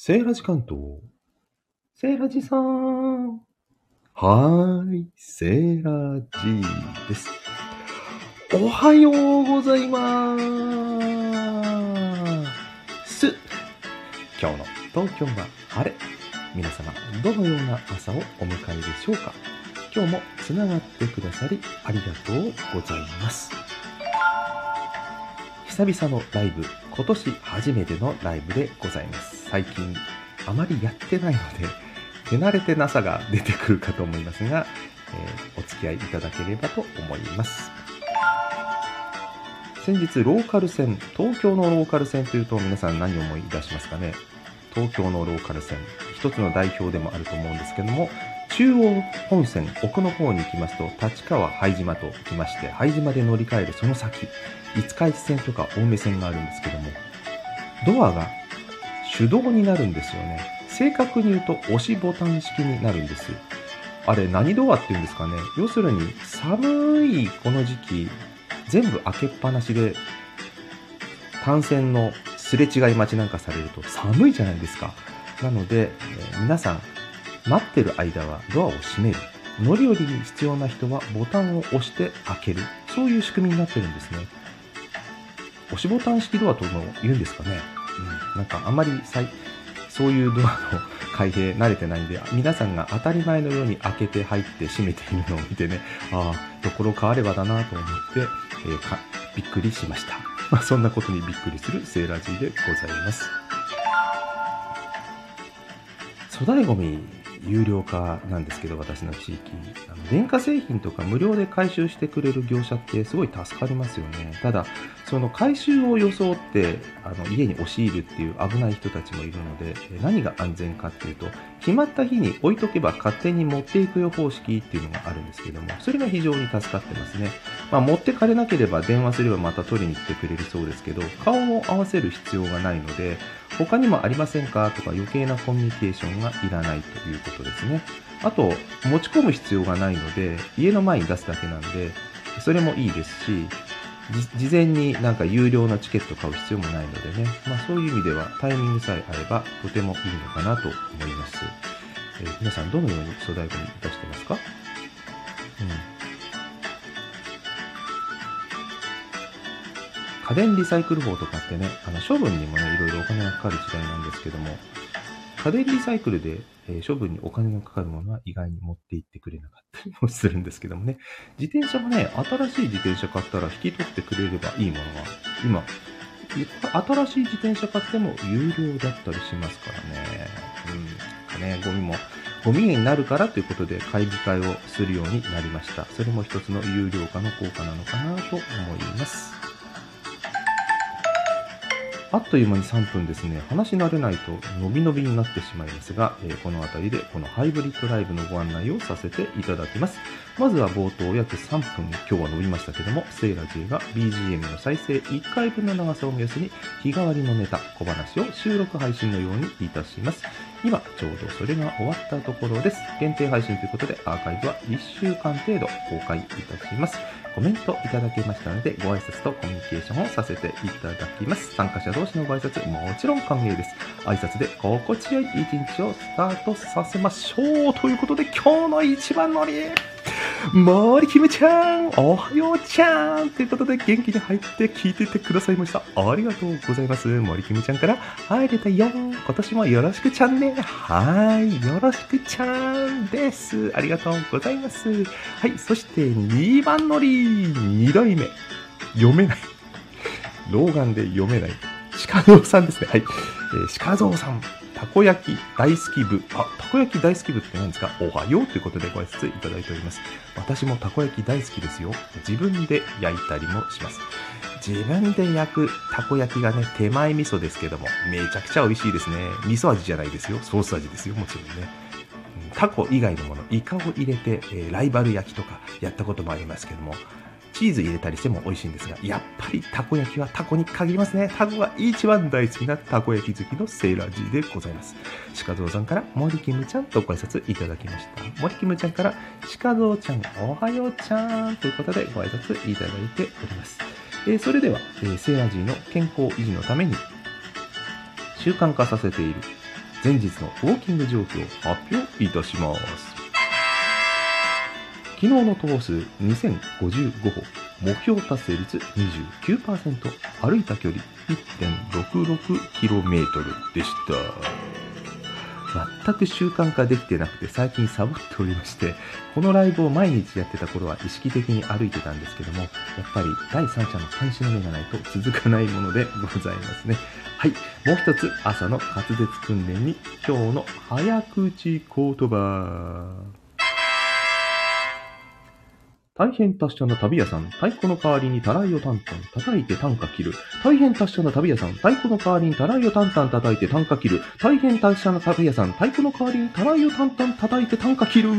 セーラジ関東。セーラジさん。はーい、セーラジです。おはようございます。今日の東京は晴れ。皆様、どのような朝をお迎えでしょうか今日もつながってくださりありがとうございます。久々のライブ、今年初めてのライブでございます。最近あまりやってないので、手慣れてなさが出てくるかと思いますが、えーお付き合いいただければと思います。先日、ローカル線、東京のローカル線というと皆さん何を思い出しますかね？東京のローカル線、一つの代表でもあると思うんですけども、中央本線奥の方に行きますと、立川拝島と来まして、拝島で乗り換えるその先、五日市線とか青梅線があるんですけども、ドアが手動になるんですよね。正確に言うと押しボタン式になるんです。あれ何ドアって言うんですかね。要するに寒いこの時期、全部開けっぱなしで、単線のすれ違い待ちなんかされると寒いじゃないですか。なので、え皆さん、待ってる間はドアを閉める。乗り降りに必要な人はボタンを押して開ける。そういう仕組みになってるんですね。押しボタン式ドアとも言うんですかね。うん。なんかあんまりさいそういうドアの開閉慣れてないんで、皆さんが当たり前のように開けて入って閉めているのを見てね、ああ、ところ変わればだなと思って、えーかびっくりしました。まあ、そんなことにびっくりするセーラージーでございます。粗大ごみ有料化なんですけど、私の地域。あの電化製品とか無料で回収してくれる業者ってすごい助かりますよね。ただ、その回収を装ってあの家に押し入るっていう危ない人たちもいるので、何が安全かっていうと、決まった日に置いとけば勝手に持っていくよ方式っていうのがあるんですけども、それが非常に助かってますね。まあ、持ってかれなければ電話すればまた取りに来てくれるそうですけど、顔を合わせる必要がないので、他にもありませんか？とか余計なコミュニケーションがいらないということですね。あと、持ち込む必要がないので、家の前に出すだけなんで、それもいいですし、事前になんか有料なチケット買う必要もないのでね、まあそういう意味ではタイミングさえあればとてもいいのかなと思います。えー皆さんどのように粗大ゴミ出してますか？うん。家電リサイクル法とかってね、あの処分にもね、いろいろお金がかかる時代なんですけども、家電リサイクルで、えー処分にお金がかかるものは意外に持って行ってくれなかったりもするんですけどもね、自転車もね、新しい自転車買ったら引き取ってくれればいいものが、今、新しい自転車買っても有料だったりしますからね。うん。ね、ゴミも、ゴミになるからということで買い控えをするようになりました。それも一つの有料化の効果なのかなと思います。あっという間に3分ですね。話し慣れないと伸び伸びになってしまいますが、えーこの辺りでこのハイブリッドライブのご案内をさせていただきます。まずは冒頭約3分、今日は伸びましたけども、セイラジーが BGM の再生1回分の長さを目安に日替わりのネタ、小話を収録配信のようにいたします。今、ちょうどそれが終わったところです。限定配信ということで、アーカイブは1週間程度公開いたします。コメントいただけましたので、ご挨拶とコミュニケーションをさせていただきます。参加者同士のご挨拶、もちろん歓迎です。挨拶で心地よい一日をスタートさせましょうということで、今日の一番乗り森キムちゃんおはようちゃんということで元気に入って聞いててくださいました。ありがとうございます。森キムちゃんから入れたよ。今年もよろしくちゃんね。はい。よろしくちゃんです。ありがとうございます。はい。そして2番乗り。2代目。読めない。老眼で読めない。鹿蔵さんですね。はい。えー、鹿蔵さん。たこ焼き大好き部。あ、たこ焼き大好き部って何ですか？おはようということでご挨拶いただいております。私もたこ焼き大好きですよ。自分で焼いたりもします。自分で焼くたこ焼きがね、手前味噌ですけども、めちゃくちゃ美味しいですね。味噌味じゃないですよ。ソース味ですよ。もちろんね。うんタコ以外のもの、イカを入れて、えーライバル焼きとかやったこともありますけども、チーズ入れたりしても美味しいんですが、やっぱりたこ焼きはタコに限りますね。タコが一番大好きなたこ焼き好きのセーラー G でございます。鹿蔵さんから森キムちゃんとご挨拶いただきました。森キムちゃんから鹿蔵ちゃんおはようちゃんということでご挨拶いただいております。えーそれでは、えーセーラー G の健康維持のために習慣化させている前日のウォーキング状況を発表いたします。昨日の投数2055歩、目標達成率29%、歩いた距離 1.66km でした。全く習慣化できてなくて最近サボっておりまして、このライブを毎日やってた頃は意識的に歩いてたんですけども、やっぱり第三者の監視の目がないと続かないものでございますね。はい。もう一つ、朝の滑舌訓練に今日の早口言葉。大変達者な旅屋さん、太鼓の代わりにたらいをタンタン叩いて短歌切る。大変達者な旅屋さん、太鼓の代わりにたらいをタンタン叩いて短歌切る。大変達者な旅屋さん、太鼓の代わりにたらいをタンタン叩いて短歌切る。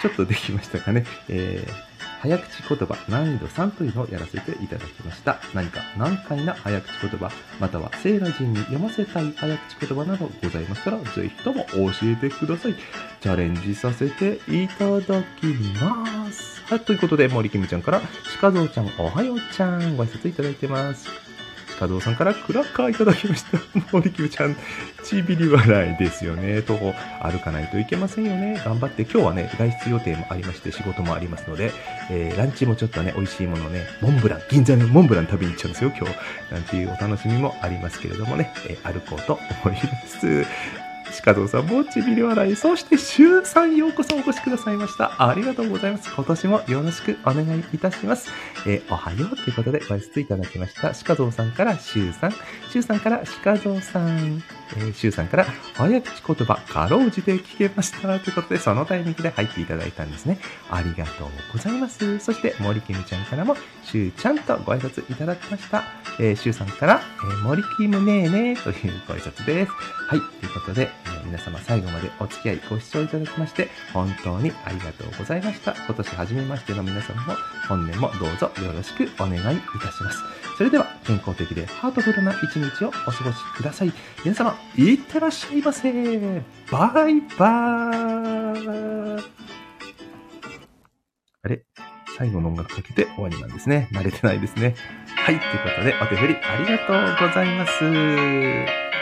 ちょっとできましたかね。えー早口言葉難易度3というのをやらせていただきました。何か難解な早口言葉、またはセーラ人に読ませたい早口言葉などございましたら、ぜひとも教えてください。チャレンジさせていただきます。はい、ということで、森キムちゃんから、鹿蔵ちゃん、おはようちゃん、ご挨拶いただいてます。加藤さんからクラッカーいただきました。森久ちゃん、ちびり笑いですよね。徒歩歩かないといけませんよね。頑張って、今日はね、外出予定もありまして、仕事もありますので、えーランチもちょっとね、美味しいものね、モンブラン、銀座のモンブラン食べに行っちゃうんですよ、今日。なんていうお楽しみもありますけれどもね、えー歩こうと思います。鹿蔵さんもちびり笑い、そして週さんようこそお越しくださいました。ありがとうございます。今年もよろしくお願いいたします。えーおはようということでご挨拶いただきました。鹿蔵さんから週さん、週さんから鹿蔵さん、えー、週さんから早口言葉、かろうじて聞けました。ということで、そのタイミングで入っていただいたんですね。ありがとうございます。そして、森きみちゃんからも、しゅうちゃんとご挨拶いただきました。えー、しゅうさんから、えー、森きむねーねーというご挨拶です。はい。ということで、皆様最後までお付き合いご視聴いただきまして、本当にありがとうございました。今年初めましての皆様も、本年もどうぞよろしくお願いいたします。それでは、健康的でハートフルな一日をお過ごしください。皆様、いってらっしゃいませ。バイバーイ。あれ？最後の音楽かけて終わりなんですね。慣れてないですね。はい。ということで、お手振りありがとうございます。